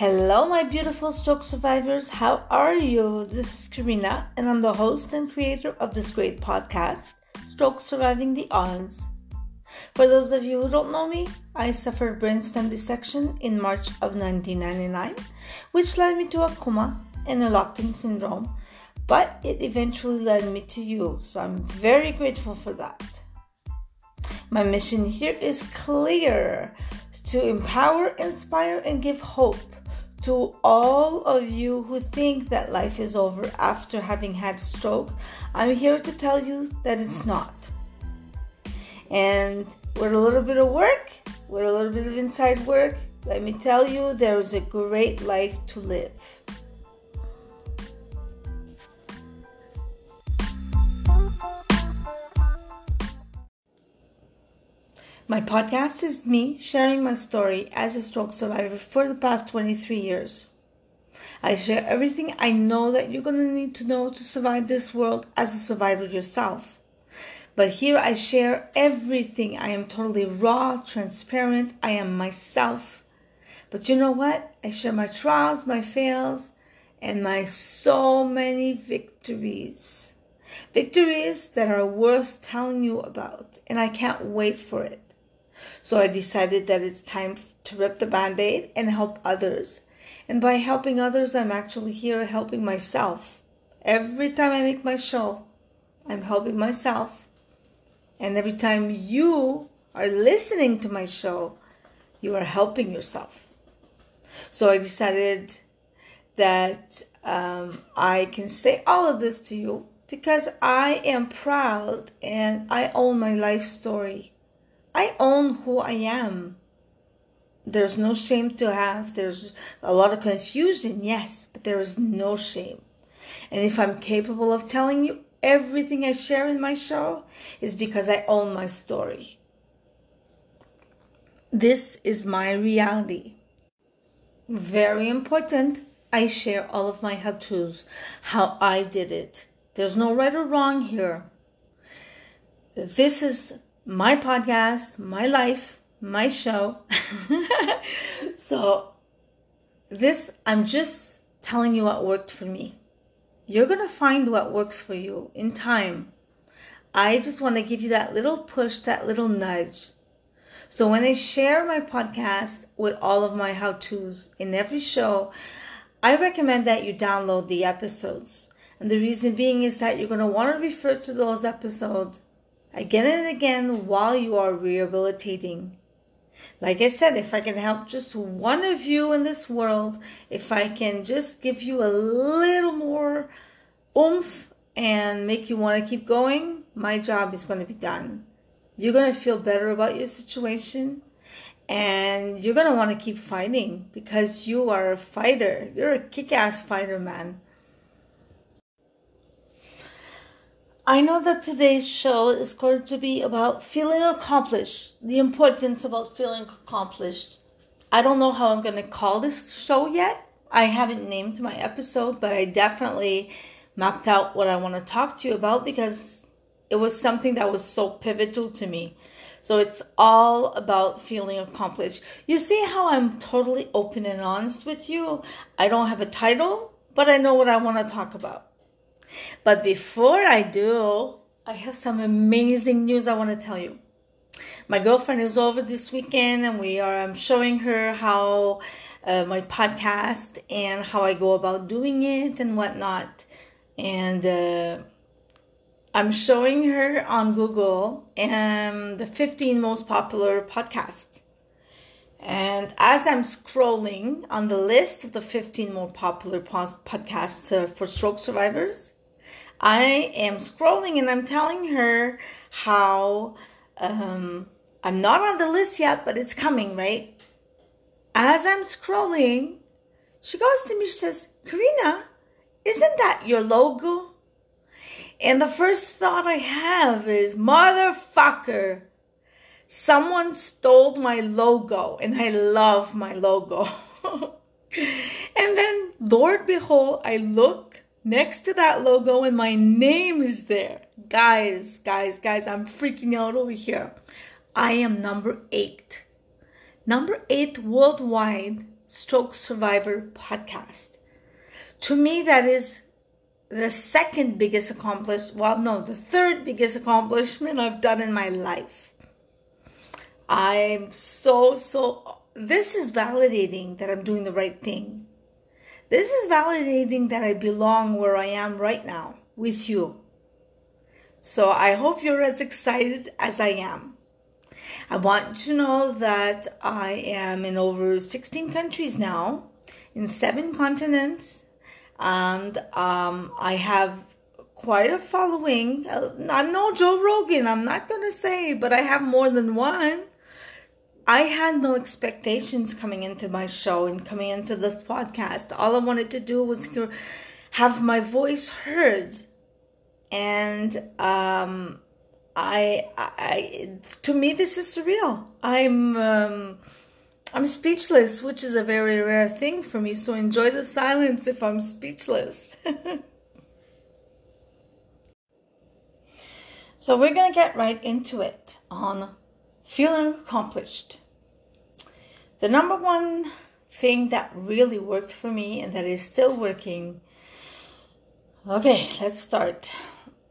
Hello, my beautiful stroke survivors. How are you? This is Karina, and I'm the host and creator of this great podcast, Stroke Surviving the Odds. For those of you who don't know me, I suffered brainstem dissection in March of 1999, which led me to a coma and a locked-in syndrome, but it eventually led me to you, so I'm very grateful for that. My mission here is clear to empower, inspire, and give hope to all of you who think that life is over after having had a stroke, I'm here to tell you that it's not. And with a little bit of work, with a little bit of inside work, let me tell you, there is a great life to live. My podcast is me sharing my story as a stroke survivor for the past 23 years. I share everything I know that you're going to need to know to survive this world as a survivor yourself. But here I share everything. I am totally raw, transparent. I am myself. But you know what? I share my trials, my fails, and my so many victories. Victories that are worth telling you about, and I can't wait for it. So I decided that it's time to rip the band aid and help others. And by helping others, I'm actually here helping myself. Every time I make my show, I'm helping myself. And every time you are listening to my show, you are helping yourself. So I decided that um, I can say all of this to you because I am proud and I own my life story. I own who I am. There's no shame to have. There's a lot of confusion, yes, but there is no shame. And if I'm capable of telling you everything I share in my show, is because I own my story. This is my reality. Very important. I share all of my how to's, how I did it. There's no right or wrong here. This is my podcast, my life, my show. so, this, I'm just telling you what worked for me. You're going to find what works for you in time. I just want to give you that little push, that little nudge. So, when I share my podcast with all of my how to's in every show, I recommend that you download the episodes. And the reason being is that you're going to want to refer to those episodes again and again while you are rehabilitating. Like I said, if I can help just one of you in this world, if I can just give you a little more oomph and make you want to keep going, my job is going to be done. You're going to feel better about your situation and you're going to want to keep fighting because you are a fighter. You're a kick ass fighter, man. I know that today's show is going to be about feeling accomplished, the importance about feeling accomplished. I don't know how I'm going to call this show yet. I haven't named my episode, but I definitely mapped out what I want to talk to you about because it was something that was so pivotal to me. So it's all about feeling accomplished. You see how I'm totally open and honest with you? I don't have a title, but I know what I want to talk about. But before I do, I have some amazing news I want to tell you. My girlfriend is over this weekend, and we are I'm showing her how uh, my podcast and how I go about doing it and whatnot. And uh, I'm showing her on Google and the 15 most popular podcasts. And as I'm scrolling on the list of the 15 more popular podcasts uh, for stroke survivors, I am scrolling and I'm telling her how um, I'm not on the list yet, but it's coming, right? As I'm scrolling, she goes to me, she says, Karina, isn't that your logo? And the first thought I have is, motherfucker, someone stole my logo, and I love my logo. and then, Lord behold, I look next to that logo and my name is there. Guys, guys, guys, I'm freaking out over here. I am number eight. Number eight worldwide Stroke Survivor podcast. To me, that is the second biggest accomplishment, well, no, the third biggest accomplishment I've done in my life. I'm so, so, this is validating that I'm doing the right thing. This is validating that I belong where I am right now with you. So I hope you're as excited as I am. I want to know that I am in over 16 countries now, in seven continents, and um, I have quite a following. I'm no Joe Rogan, I'm not going to say, but I have more than one. I had no expectations coming into my show and coming into the podcast. All I wanted to do was have my voice heard. And um, I, I, to me, this is surreal. I'm, um, I'm speechless, which is a very rare thing for me. So enjoy the silence if I'm speechless. so we're gonna get right into it on feeling accomplished. The number one thing that really worked for me and that is still working, okay, let's start,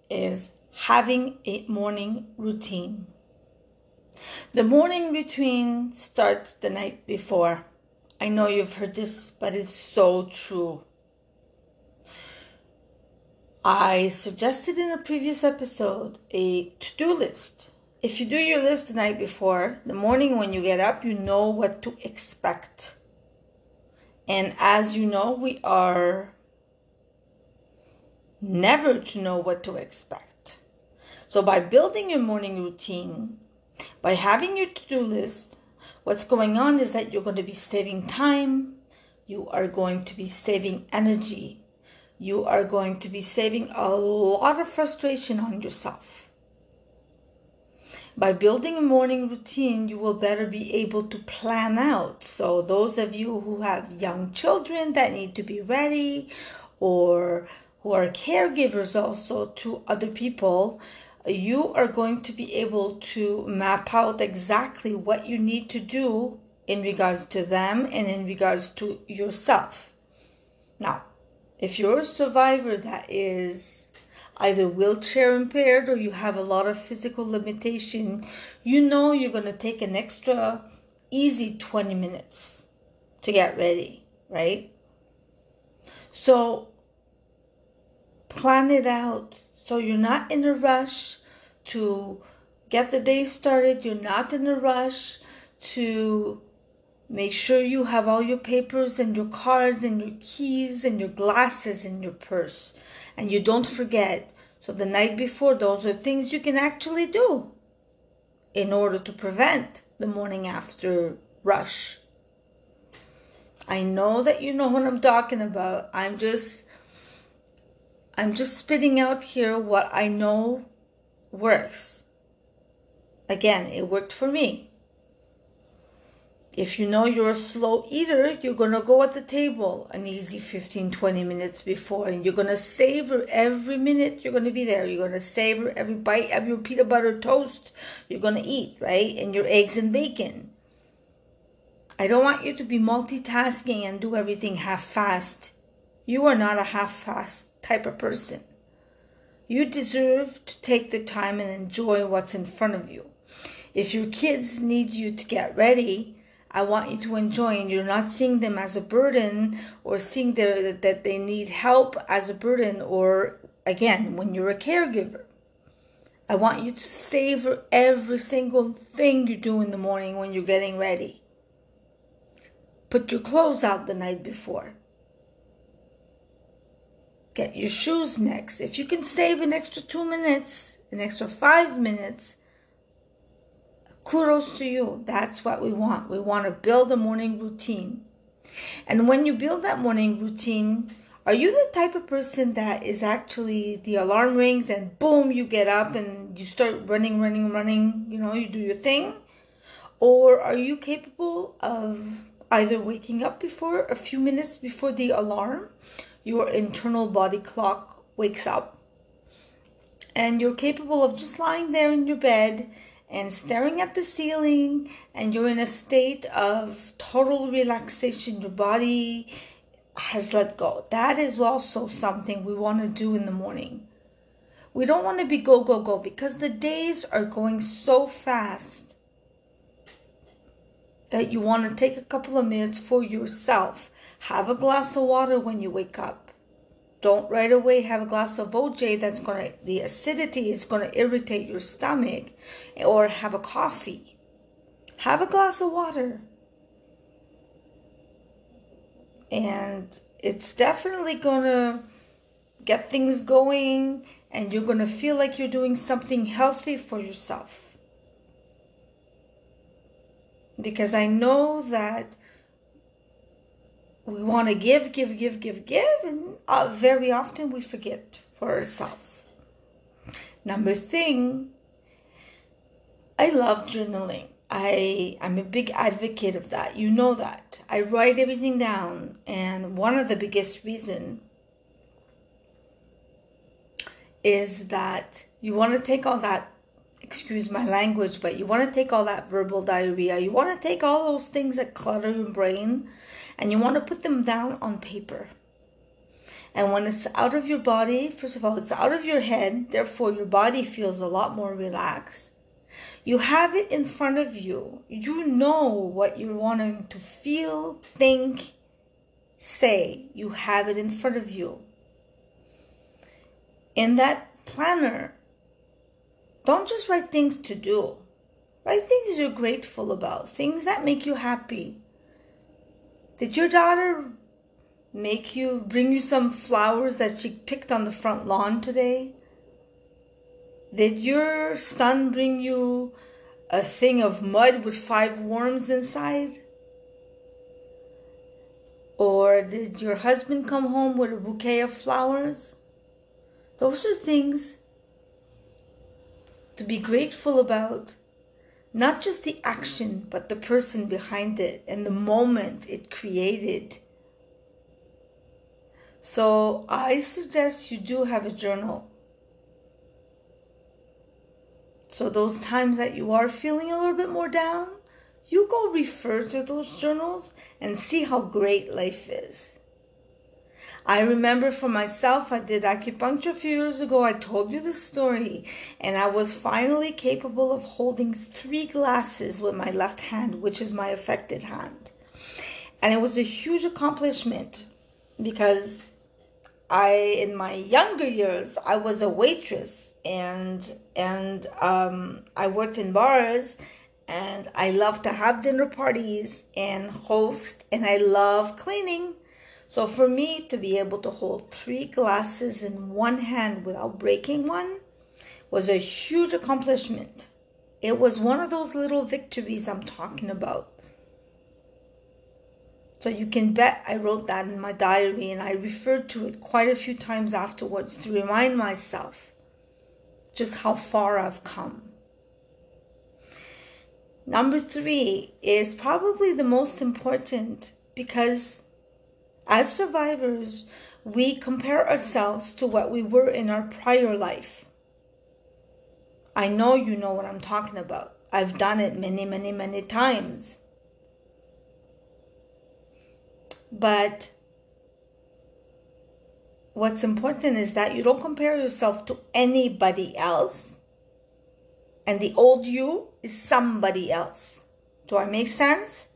is having a morning routine. The morning routine starts the night before. I know you've heard this, but it's so true. I suggested in a previous episode a to do list if you do your list the night before, the morning when you get up, you know what to expect. And as you know, we are never to know what to expect. So by building your morning routine, by having your to-do list, what's going on is that you're going to be saving time, you are going to be saving energy, you are going to be saving a lot of frustration on yourself. By building a morning routine, you will better be able to plan out. So, those of you who have young children that need to be ready, or who are caregivers also to other people, you are going to be able to map out exactly what you need to do in regards to them and in regards to yourself. Now, if you're a survivor that is either wheelchair impaired or you have a lot of physical limitation, you know you're going to take an extra easy 20 minutes to get ready, right? So plan it out. So you're not in a rush to get the day started, you're not in a rush to make sure you have all your papers and your cards and your keys and your glasses in your purse and you don't forget. So the night before, those are things you can actually do in order to prevent the morning after rush. I know that you know what I'm talking about. I'm just I'm just spitting out here what I know works. Again, it worked for me. If you know you're a slow eater, you're going to go at the table an easy 15, 20 minutes before, and you're going to savor every minute you're going to be there. You're going to savor every bite of your peanut butter toast you're going to eat, right? And your eggs and bacon. I don't want you to be multitasking and do everything half fast. You are not a half fast type of person. You deserve to take the time and enjoy what's in front of you. If your kids need you to get ready, I want you to enjoy, and you're not seeing them as a burden or seeing that they need help as a burden, or again, when you're a caregiver. I want you to savor every single thing you do in the morning when you're getting ready. Put your clothes out the night before. Get your shoes next. If you can save an extra two minutes, an extra five minutes, kudos to you. That's what we want. We want to build a morning routine. And when you build that morning routine, are you the type of person that is actually the alarm rings and boom, you get up and you start running, running, running, you know, you do your thing? Or are you capable of either waking up before a few minutes before the alarm, your internal body clock wakes up, and you're capable of just lying there in your bed and staring at the ceiling and you're in a state of total relaxation. Your body has let go. That is also something we want to do in the morning. We don't want to be go go go because the days are going so fast that you want to take a couple of minutes for yourself. Have a glass of water when you wake up don't right away have a glass of OJ that's to, the acidity is to irritate your stomach or have a coffee. Have a glass of water. And it's definitely to get things going and you're to feel like you're doing something healthy for yourself. Because I know that we want to give, give, give, give, give, and uh, very often we forget for ourselves. Number thing, I love journaling. I I'm a big advocate of that. You know that. I write everything down, and one of the biggest reason is that you want to take all that excuse my language, but you want to take all that verbal diarrhea. You want to take all those things that clutter your brain and you want to put them down on paper. And when it's out of your body, first of all, it's out of your head, therefore, your body feels a lot more relaxed. You have it in front of you. You know what you're wanting to feel, think, say. You have it in front of you. In that planner, don't just write things to do. Write things you're grateful about, things that make you happy, did your daughter make you bring you some flowers that she picked on the front lawn today? Did your son bring you a thing of mud with five worms inside? Or did your husband come home with a bouquet of flowers? Those are things to be grateful about not just the action, but the person behind it and the moment it created. So I suggest you do have a journal. So those times that you are feeling a little bit more down, you go refer to those journals and see how great life is. I remember for myself, I did acupuncture a few years ago. I told you the story, and I was finally capable of holding three glasses with my left hand, which is my affected hand. And it was a huge accomplishment because I, in my younger years, I was a waitress and and um, I worked in bars and I love to have dinner parties and host and I love cleaning. So for me to be able to hold three glasses in one hand without breaking one was a huge accomplishment. It was one of those little victories I'm talking about. So you can bet I wrote that in my diary and I referred to it quite a few times afterwards to remind myself just how far I've come. Number three is probably the most important because as survivors, we compare ourselves to what we were in our prior life. I know you know what I'm talking about. I've done it many, many, many times. But what's important is that you don't compare yourself to anybody else. And the old you is somebody else. Do I make sense?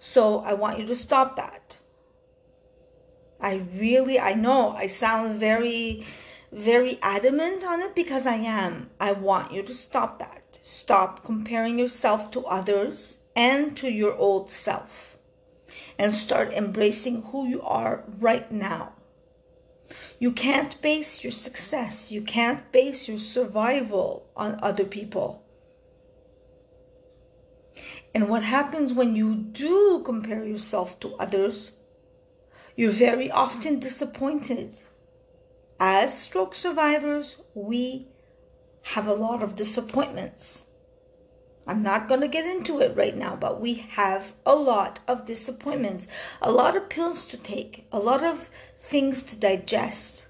So I want you to stop that. I really, I know I sound very, very adamant on it because I am. I want you to stop that. Stop comparing yourself to others and to your old self and start embracing who you are right now. You can't base your success, you can't base your survival on other people. And what happens when you do compare yourself to others? You're very often disappointed. As stroke survivors, we have a lot of disappointments. I'm not going to get into it right now, but we have a lot of disappointments, a lot of pills to take, a lot of things to digest.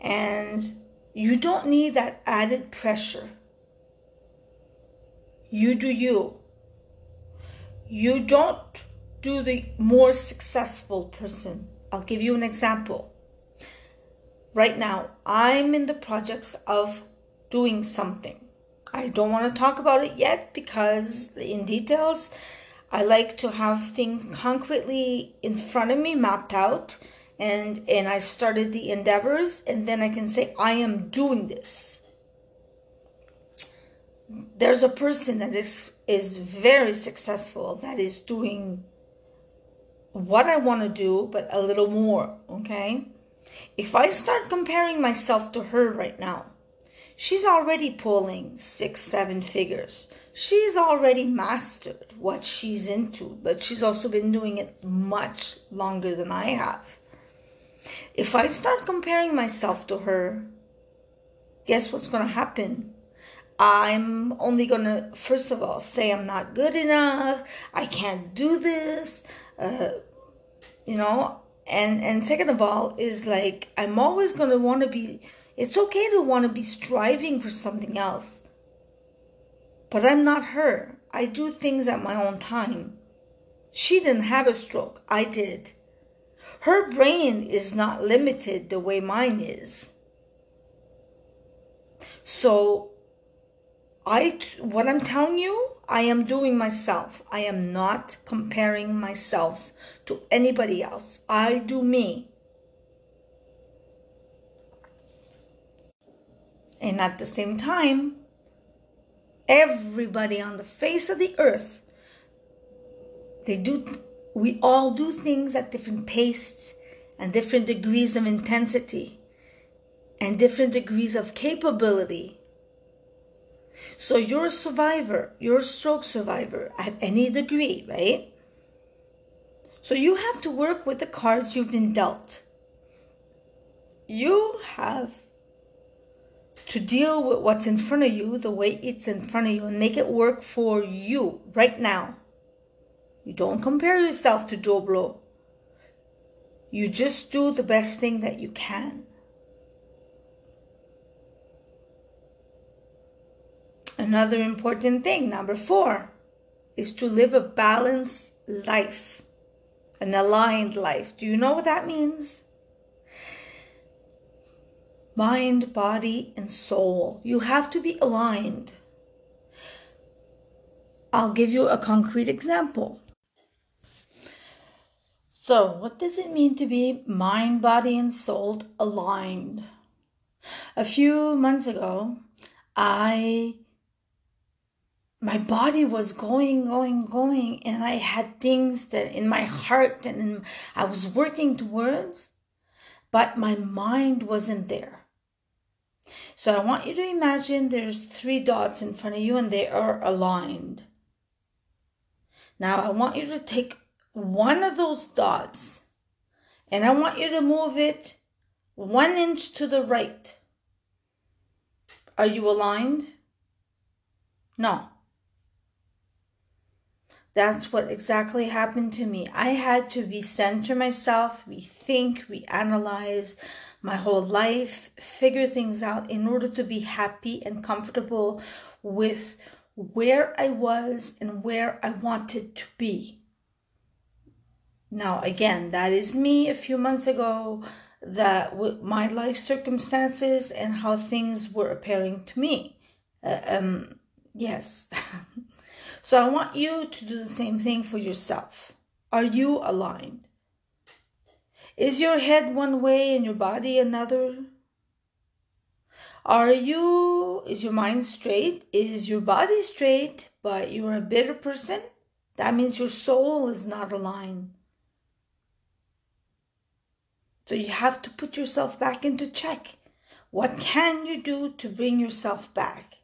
And You don't need that added pressure. You do you. You don't do the more successful person. I'll give you an example. Right now, I'm in the projects of doing something. I don't want to talk about it yet because in details, I like to have things concretely in front of me mapped out and and I started the endeavors and then I can say I am doing this. There's a person that is is very successful that is doing what I want to do but a little more, okay? If I start comparing myself to her right now, she's already pulling six, seven figures. She's already mastered what she's into, but she's also been doing it much longer than I have. If I start comparing myself to her, guess what's going to happen? I'm only going to, first of all, say I'm not good enough. I can't do this. You know, and and second of all is like I'm always going to want to be it's okay to want to be striving for something else. But I'm not her. I do things at my own time. She didn't have a stroke. I did. Her brain is not limited the way mine is. So I what I'm telling you, I am doing myself. I am not comparing myself to anybody else. I do me. And at the same time, everybody on the face of the earth, they do, we all do things at different paces and different degrees of intensity and different degrees of capability. So you're a survivor, you're a stroke survivor at any degree, right? So you have to work with the cards you've been dealt. You have to deal with what's in front of you the way it's in front of you and make it work for you right now. You don't compare yourself to Blow. You just do the best thing that you can. Another important thing, number four, is to live a balanced life, an aligned life. Do you know what that means? mind, body, and soul. You have to be aligned. I'll give you a concrete example. So, what does it mean to be mind, body, and soul aligned? A few months ago, I my body was going, going, going, and I had things that in my heart and in, I was working towards, but my mind wasn't there. So I want you to imagine there's three dots in front of you and they are aligned. Now I want you to take one of those dots and I want you to move it one inch to the right. Are you aligned? No. That's what exactly happened to me. I had to recenter myself, rethink, reanalyze my whole life, figure things out in order to be happy and comfortable with where I was and where I wanted to be. Now, again, that is me a few months ago, that with my life circumstances and how things were appearing to me. Uh, um, yes. so I want you to do the same thing for yourself. Are you aligned? Is your head one way and your body another? Are you, is your mind straight? Is your body straight, but you're a bitter person? That means your soul is not aligned. So you have to put yourself back into check. What can you do to bring yourself back?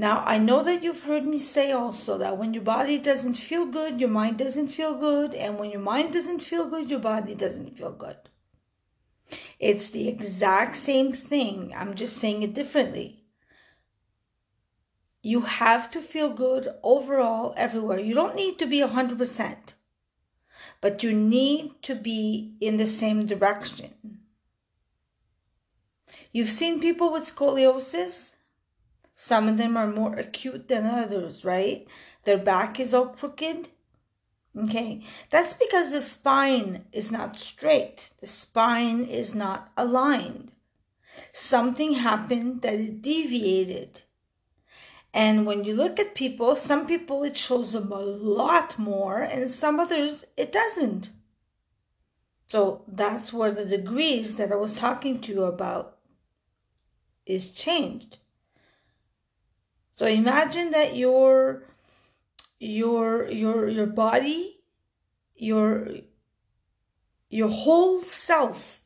Now, I know that you've heard me say also that when your body doesn't feel good, your mind doesn't feel good, and when your mind doesn't feel good, your body doesn't feel good. It's the exact same thing. I'm just saying it differently. You have to feel good overall everywhere. You don't need to be 100%, but you need to be in the same direction. You've seen people with scoliosis. Some of them are more acute than others, right? Their back is all crooked. Okay, that's because the spine is not straight, the spine is not aligned. Something happened that it deviated. And when you look at people, some people it shows them a lot more, and some others it doesn't. So that's where the degrees that I was talking to you about is changed. So imagine that your your your your body your your whole self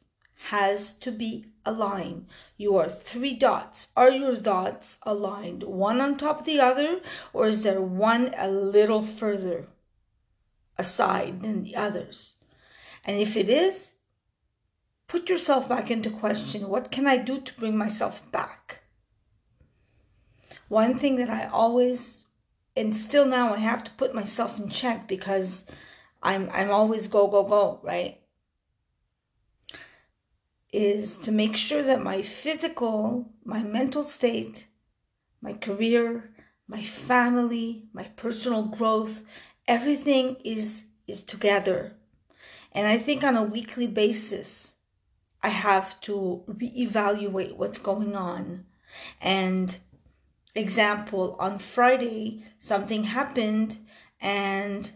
has to be aligned. Your three dots. Are your dots aligned one on top of the other or is there one a little further aside than the others? And if it is put yourself back into question. What can i do to bring myself back one thing that i always and still now I have to put myself in check because I'm I'm always go go go, right? Is to make sure that my physical, my mental state, my career, my family, my personal growth, everything is is together. And I think on a weekly basis I have to reevaluate what's going on and example, on Friday, something happened and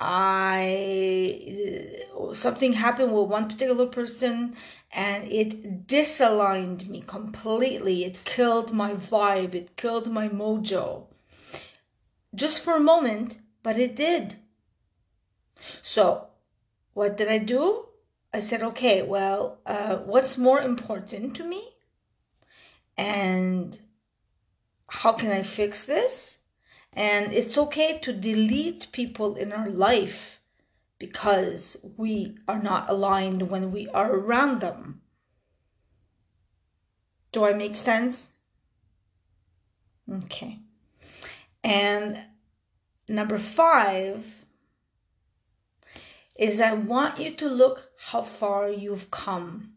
I something happened with one particular person and it disaligned me completely. It killed my vibe, it killed my mojo. Just for a moment, but it did. So, what did I do? I said, okay, well, uh, what's more important to me? And how can I fix this? And it's okay to delete people in our life because we are not aligned when we are around them. Do I make sense? Okay. And number five is I want you to look how far you've come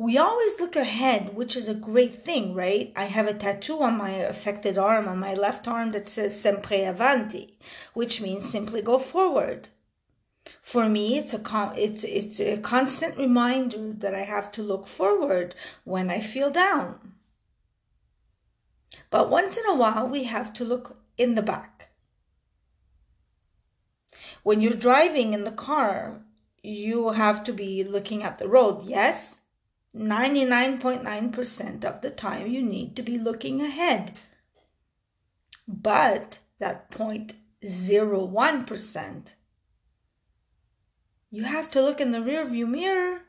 we always look ahead, which is a great thing, right? I have a tattoo on my affected arm, on my left arm, that says Sempre Avanti, which means simply go forward. For me, it's a con- it's it's a constant reminder that I have to look forward when I feel down. But once in a while, we have to look in the back. When you're driving in the car, you have to be looking at the road, yes? 99.9% of the time you need to be looking ahead. But that 0.01%, you have to look in the rearview mirror.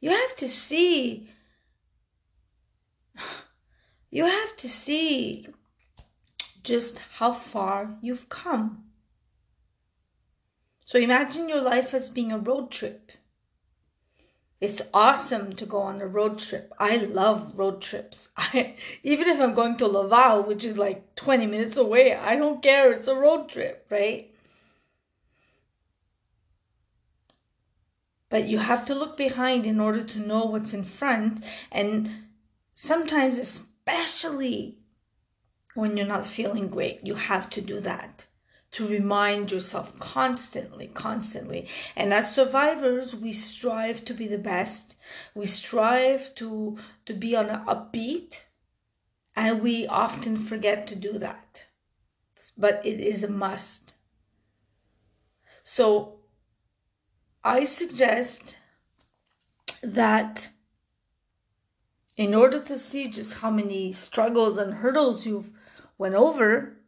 You have to see. You have to see just how far you've come. So imagine your life as being a road trip. It's awesome to go on a road trip. I love road trips. I even if I'm going to Laval, which is like 20 minutes away, I don't care. It's a road trip, right? But you have to look behind in order to know what's in front and sometimes especially when you're not feeling great, you have to do that to remind yourself constantly, constantly. And as survivors, we strive to be the best. We strive to, to be on a upbeat, and we often forget to do that. But it is a must. So I suggest that in order to see just how many struggles and hurdles you've went over,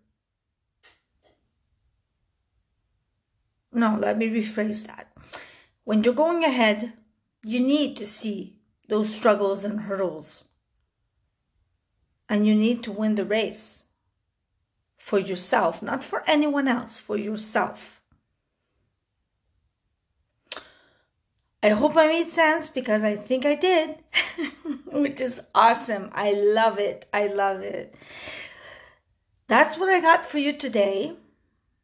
no, let me rephrase that. When you're going ahead, you need to see those struggles and hurdles. And you need to win the race for yourself, not for anyone else, for yourself. I hope I made sense because I think I did, which is awesome. I love it. I love it. That's what I got for you today.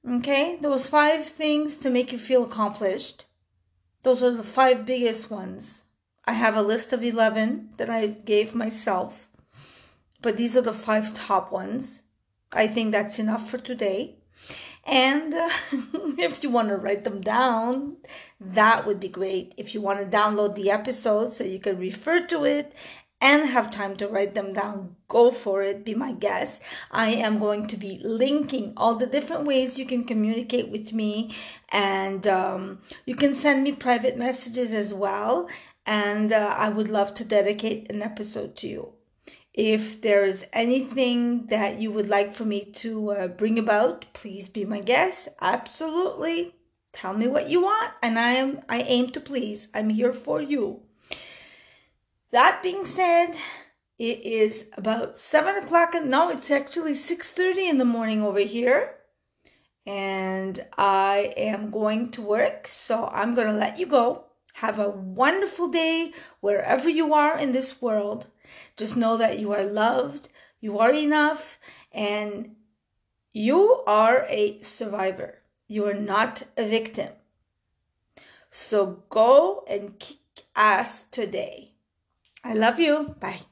Okay, those five things to make you feel accomplished. Those are the five biggest ones. I have a list of 11 that I gave myself, but these are the five top ones. I think that's enough for today. And uh, if you want to write them down, that would be great. If you want to download the episodes so you can refer to it and have time to write them down, go for it. Be my guest. I am going to be linking all the different ways you can communicate with me, and um, you can send me private messages as well. And uh, I would love to dedicate an episode to you. If there's anything that you would like for me to uh, bring about, please be my guest. Absolutely. Tell me what you want, and I am I aim to please. I'm here for you. That being said, it is about seven o'clock. and No, it's actually six thirty in the morning over here, and I am going to work. So I'm gonna let you go. Have a wonderful day wherever you are in this world. Just know that you are loved, you are enough, and you are a survivor. You are not a victim. So go and kick ass today. I love you. Bye.